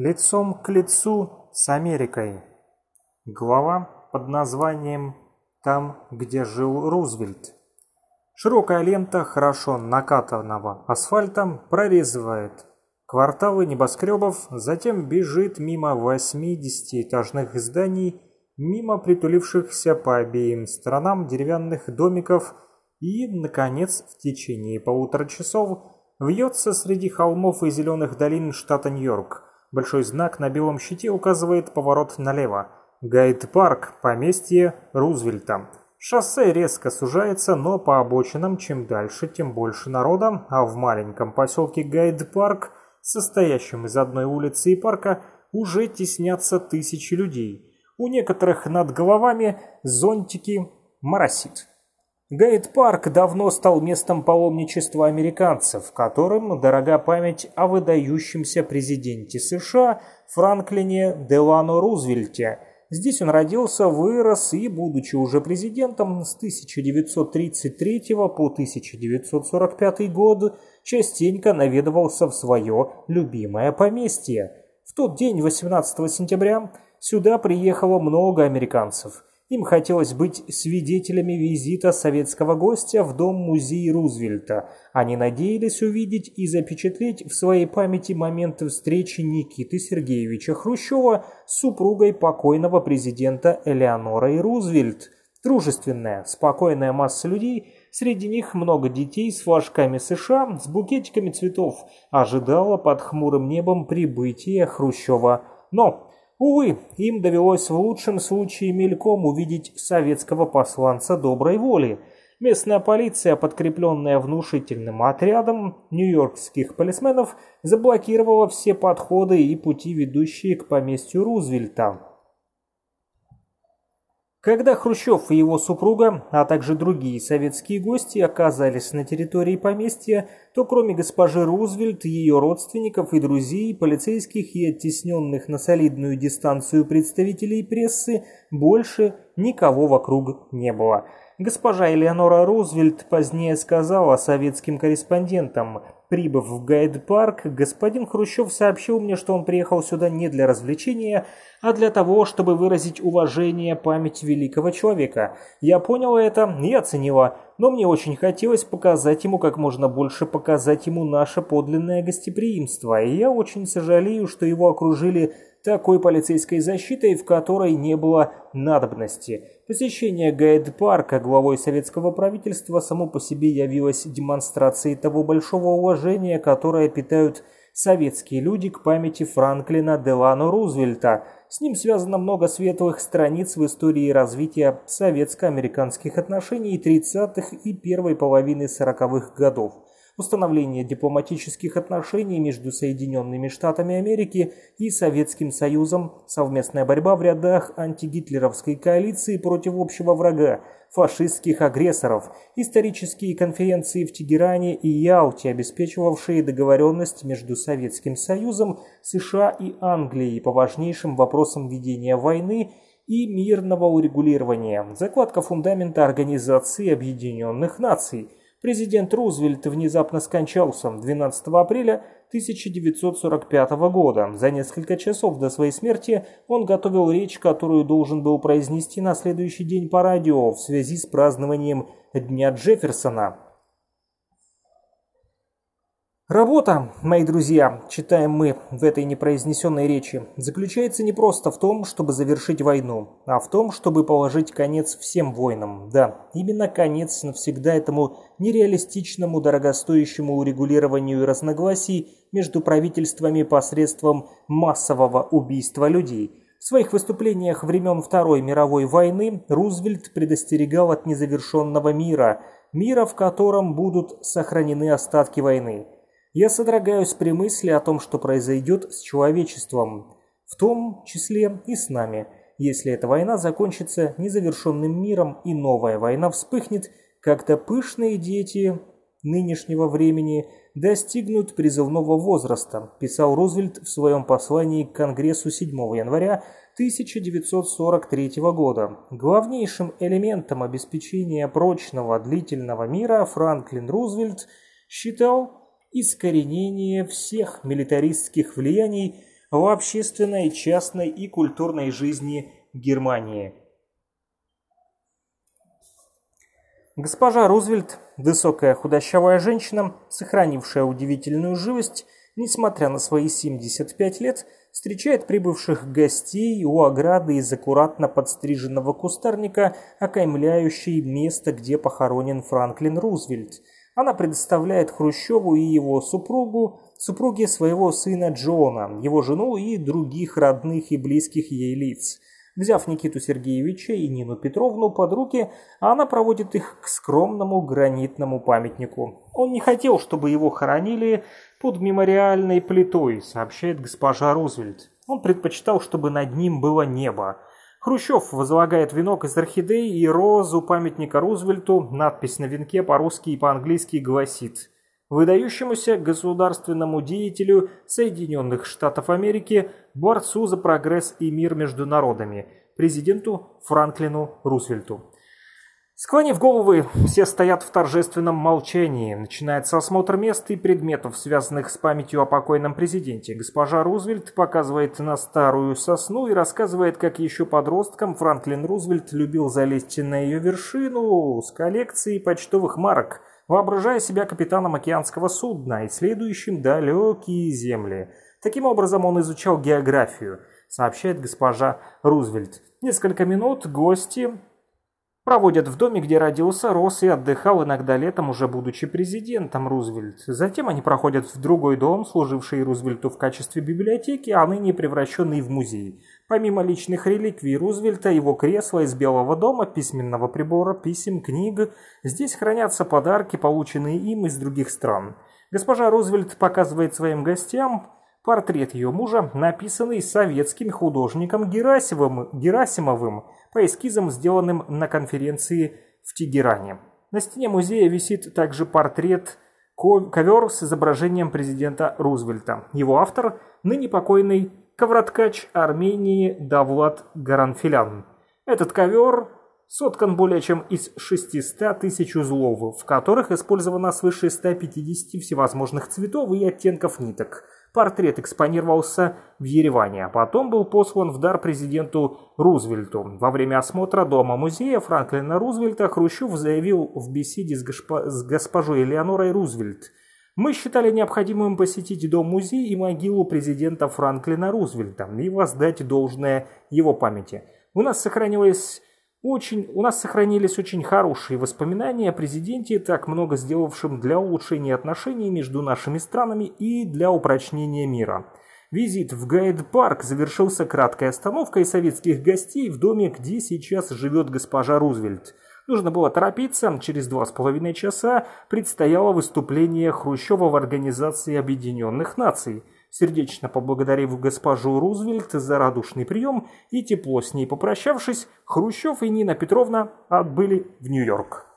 Лицом к лицу с Америкой. Глава под названием «Там, где жил Рузвельт». Широкая лента хорошо накатанного асфальта прорезывает кварталы небоскребов, затем бежит мимо 80-этажных зданий, мимо притулившихся по обеим сторонам деревянных домиков и, наконец, в течение полутора часов вьется среди холмов и зеленых долин штата Нью-Йорк – Большой знак на белом щите указывает поворот налево. Гайд-парк, поместье Рузвельта. Шоссе резко сужается, но по обочинам чем дальше, тем больше народа, а в маленьком поселке Гайд-парк, состоящем из одной улицы и парка, уже теснятся тысячи людей. У некоторых над головами зонтики моросит. Гайд-парк давно стал местом паломничества американцев, которым дорога память о выдающемся президенте США Франклине Делано Рузвельте. Здесь он родился, вырос и, будучи уже президентом с 1933 по 1945 год, частенько наведывался в свое любимое поместье. В тот день, 18 сентября, сюда приехало много американцев – им хотелось быть свидетелями визита советского гостя в дом-музей Рузвельта. Они надеялись увидеть и запечатлеть в своей памяти моменты встречи Никиты Сергеевича Хрущева с супругой покойного президента Элеонорой Рузвельт. Дружественная, спокойная масса людей, среди них много детей с флажками США, с букетиками цветов, ожидала под хмурым небом прибытия Хрущева. Но Увы, им довелось в лучшем случае мельком увидеть советского посланца доброй воли. Местная полиция, подкрепленная внушительным отрядом нью-йоркских полисменов, заблокировала все подходы и пути, ведущие к поместью Рузвельта. Когда Хрущев и его супруга, а также другие советские гости оказались на территории поместья, то кроме госпожи Рузвельт, ее родственников и друзей, полицейских и оттесненных на солидную дистанцию представителей прессы, больше никого вокруг не было. Госпожа Элеонора Рузвельт позднее сказала советским корреспондентам – Прибыв в гайд-парк, господин Хрущев сообщил мне, что он приехал сюда не для развлечения, а для того, чтобы выразить уважение памяти великого человека. Я поняла это и оценила, но мне очень хотелось показать ему как можно больше, показать ему наше подлинное гостеприимство, и я очень сожалею, что его окружили такой полицейской защитой, в которой не было надобности. Посещение гайд-парка главой советского правительства само по себе явилось демонстрацией того большого уважения, которое питают советские люди к памяти Франклина Делано Рузвельта. С ним связано много светлых страниц в истории развития советско-американских отношений 30-х и первой половины 40-х годов установление дипломатических отношений между Соединенными Штатами Америки и Советским Союзом, совместная борьба в рядах антигитлеровской коалиции против общего врага, фашистских агрессоров, исторические конференции в Тегеране и Ялте, обеспечивавшие договоренность между Советским Союзом, США и Англией по важнейшим вопросам ведения войны и мирного урегулирования, закладка фундамента Организации Объединенных Наций – Президент Рузвельт внезапно скончался 12 апреля 1945 года. За несколько часов до своей смерти он готовил речь, которую должен был произнести на следующий день по радио в связи с празднованием Дня Джефферсона. Работа, мои друзья, читаем мы в этой непроизнесенной речи, заключается не просто в том, чтобы завершить войну, а в том, чтобы положить конец всем войнам. Да, именно конец навсегда этому нереалистичному, дорогостоящему урегулированию разногласий между правительствами посредством массового убийства людей. В своих выступлениях времен Второй мировой войны Рузвельт предостерегал от незавершенного мира, мира, в котором будут сохранены остатки войны. Я содрогаюсь при мысли о том, что произойдет с человечеством, в том числе и с нами, если эта война закончится незавершенным миром и новая война вспыхнет, когда пышные дети нынешнего времени достигнут призывного возраста, писал Рузвельт в своем послании к Конгрессу 7 января 1943 года. Главнейшим элементом обеспечения прочного длительного мира Франклин Рузвельт считал искоренение всех милитаристских влияний в общественной, частной и культурной жизни Германии. Госпожа Рузвельт, высокая худощавая женщина, сохранившая удивительную живость, несмотря на свои 75 лет, встречает прибывших гостей у ограды из аккуратно подстриженного кустарника, окаймляющей место, где похоронен Франклин Рузвельт. Она предоставляет Хрущеву и его супругу, супруге своего сына Джона, его жену и других родных и близких ей лиц. Взяв Никиту Сергеевича и Нину Петровну под руки, она проводит их к скромному гранитному памятнику. Он не хотел, чтобы его хоронили под мемориальной плитой, сообщает госпожа Рузвельт. Он предпочитал, чтобы над ним было небо. Хрущев возлагает венок из орхидей и роз у памятника Рузвельту. Надпись на венке по-русски и по-английски гласит «Выдающемуся государственному деятелю Соединенных Штатов Америки, борцу за прогресс и мир между народами, президенту Франклину Рузвельту». Склонив головы, все стоят в торжественном молчании. Начинается осмотр мест и предметов, связанных с памятью о покойном президенте. Госпожа Рузвельт показывает на старую сосну и рассказывает, как еще подростком Франклин Рузвельт любил залезть на ее вершину с коллекцией почтовых марок, воображая себя капитаном океанского судна, исследующим далекие земли. Таким образом он изучал географию, сообщает госпожа Рузвельт. Несколько минут гости Проводят в доме, где родился, рос и отдыхал иногда летом, уже будучи президентом Рузвельт. Затем они проходят в другой дом, служивший Рузвельту в качестве библиотеки, а ныне превращенный в музей. Помимо личных реликвий Рузвельта, его кресла из Белого дома, письменного прибора, писем, книг, здесь хранятся подарки, полученные им из других стран. Госпожа Рузвельт показывает своим гостям портрет ее мужа, написанный советским художником Герасимовым, Герасимовым по эскизам, сделанным на конференции в Тегеране. На стене музея висит также портрет ковер с изображением президента Рузвельта. Его автор – ныне покойный ковроткач Армении Давлад Гаранфилян. Этот ковер соткан более чем из 600 тысяч узлов, в которых использовано свыше 150 всевозможных цветов и оттенков ниток – Портрет экспонировался в Ереване, а потом был послан в дар президенту Рузвельту. Во время осмотра дома-музея Франклина Рузвельта Хрущев заявил в беседе с, госпо... с госпожой Элеонорой Рузвельт «Мы считали необходимым посетить дом-музей и могилу президента Франклина Рузвельта и воздать должное его памяти. У нас сохранилось очень, у нас сохранились очень хорошие воспоминания о президенте, так много сделавшем для улучшения отношений между нашими странами и для упрочнения мира. Визит в Гайд-парк завершился краткой остановкой советских гостей в доме, где сейчас живет госпожа Рузвельт. Нужно было торопиться, через два с половиной часа предстояло выступление Хрущева в Организации Объединенных Наций – Сердечно поблагодарив госпожу Рузвельт за радушный прием и тепло с ней попрощавшись, Хрущев и Нина Петровна отбыли в Нью-Йорк.